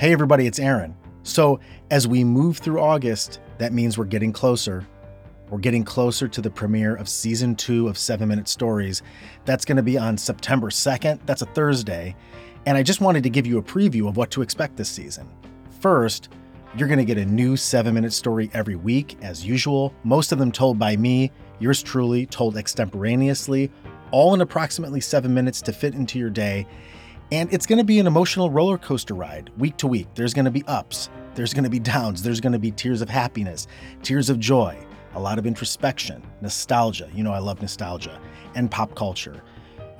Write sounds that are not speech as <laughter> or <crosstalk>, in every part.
Hey, everybody, it's Aaron. So, as we move through August, that means we're getting closer. We're getting closer to the premiere of season two of Seven Minute Stories. That's going to be on September 2nd. That's a Thursday. And I just wanted to give you a preview of what to expect this season. First, you're going to get a new seven minute story every week, as usual, most of them told by me, yours truly, told extemporaneously, all in approximately seven minutes to fit into your day. And it's going to be an emotional roller coaster ride week to week. There's going to be ups, there's going to be downs, there's going to be tears of happiness, tears of joy, a lot of introspection, nostalgia. You know, I love nostalgia, and pop culture.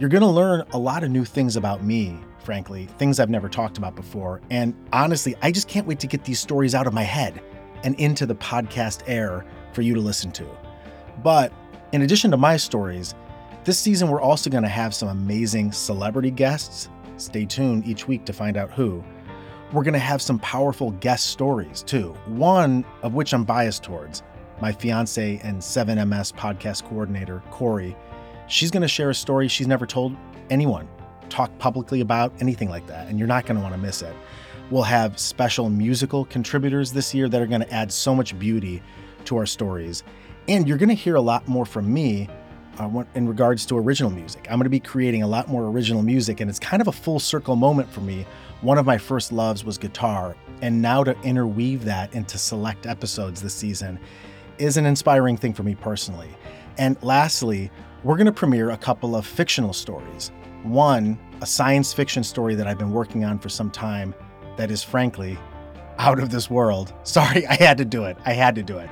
You're going to learn a lot of new things about me, frankly, things I've never talked about before. And honestly, I just can't wait to get these stories out of my head and into the podcast air for you to listen to. But in addition to my stories, this season we're also going to have some amazing celebrity guests Stay tuned each week to find out who. We're going to have some powerful guest stories too, one of which I'm biased towards. My fiance and 7MS podcast coordinator, Corey, she's going to share a story she's never told anyone, talk publicly about, anything like that, and you're not going to want to miss it. We'll have special musical contributors this year that are going to add so much beauty to our stories. And you're going to hear a lot more from me uh, in regards to original music. I'm going to be creating a lot more original music, and it's kind of a full circle moment for me. One of my first loves was guitar, and now to interweave that into select episodes this season is an inspiring thing for me personally. And lastly, we're going to premiere a couple of fictional stories. One, a science fiction story that I've been working on for some time that is frankly out of this world. <laughs> Sorry, I had to do it. I had to do it.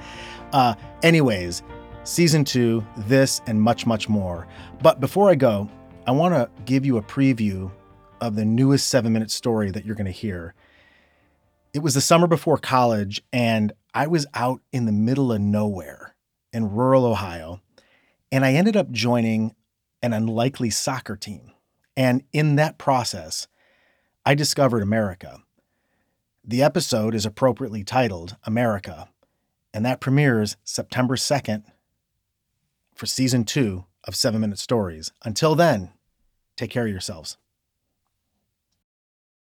Uh, anyways, season two, this, and much, much more. But before I go, I want to give you a preview of the newest seven minute story that you're going to hear. It was the summer before college, and I was out in the middle of nowhere in rural Ohio, and I ended up joining an unlikely soccer team. And in that process, I discovered America. The episode is appropriately titled America, and that premieres September 2nd, for season two of Seven Minute Stories. Until then, take care of yourselves.